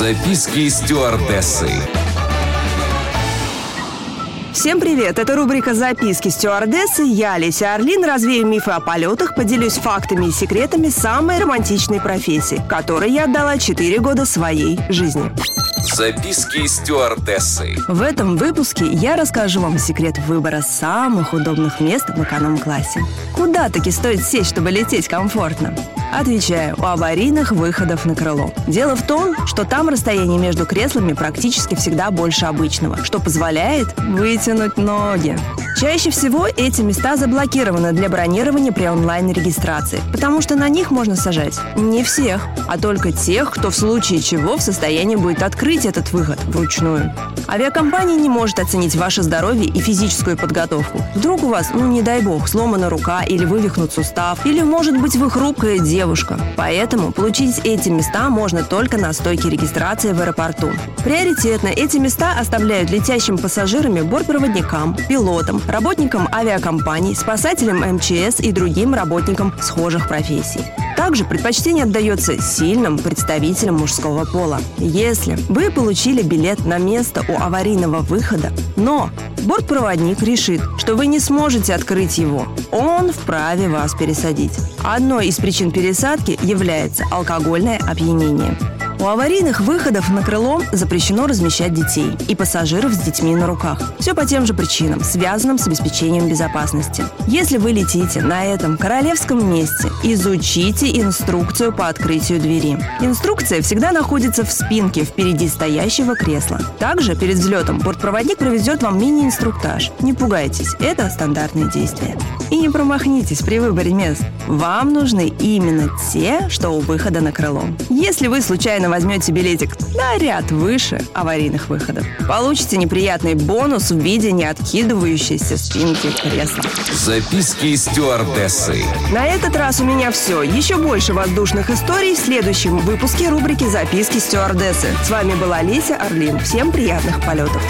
Записки стюардессы. Всем привет! Это рубрика «Записки стюардессы». Я, Леся Орлин, развею мифы о полетах, поделюсь фактами и секретами самой романтичной профессии, которой я отдала 4 года своей жизни. Записки стюардессы. В этом выпуске я расскажу вам секрет выбора самых удобных мест в эконом-классе. Куда таки стоит сесть, чтобы лететь комфортно? Отвечаю, у аварийных выходов на крыло. Дело в том, что там расстояние между креслами практически всегда больше обычного, что позволяет вытянуть ноги. Чаще всего эти места заблокированы для бронирования при онлайн-регистрации, потому что на них можно сажать не всех, а только тех, кто в случае чего в состоянии будет открыть этот выход вручную. Авиакомпания не может оценить ваше здоровье и физическую подготовку. Вдруг у вас, ну не дай бог, сломана рука или вывихнут сустав, или может быть вы хрупкая девушка. Поэтому получить эти места можно только на стойке регистрации в аэропорту. Приоритетно эти места оставляют летящим пассажирами, бортпроводникам, пилотам, работникам авиакомпаний, спасателям МЧС и другим работникам схожих профессий. Также предпочтение отдается сильным представителям мужского пола. Если вы получили билет на место у аварийного выхода, но бортпроводник решит, что вы не сможете открыть его, он вправе вас пересадить. Одной из причин пересадки является алкогольное опьянение. У аварийных выходов на крыло запрещено размещать детей и пассажиров с детьми на руках. Все по тем же причинам, связанным с обеспечением безопасности. Если вы летите на этом королевском месте, изучите инструкцию по открытию двери. Инструкция всегда находится в спинке впереди стоящего кресла. Также перед взлетом бортпроводник проведет вам мини-инструктаж. Не пугайтесь, это стандартные действия. И не промахнитесь при выборе мест. Вам нужны именно те, что у выхода на крыло. Если вы случайно возьмете билетик на ряд выше аварийных выходов, получите неприятный бонус в виде неоткидывающейся спинки кресла. Записки стюардессы. На этот раз у меня все. Еще больше воздушных историй в следующем выпуске рубрики «Записки стюардессы». С вами была Леся Орлин. Всем приятных полетов.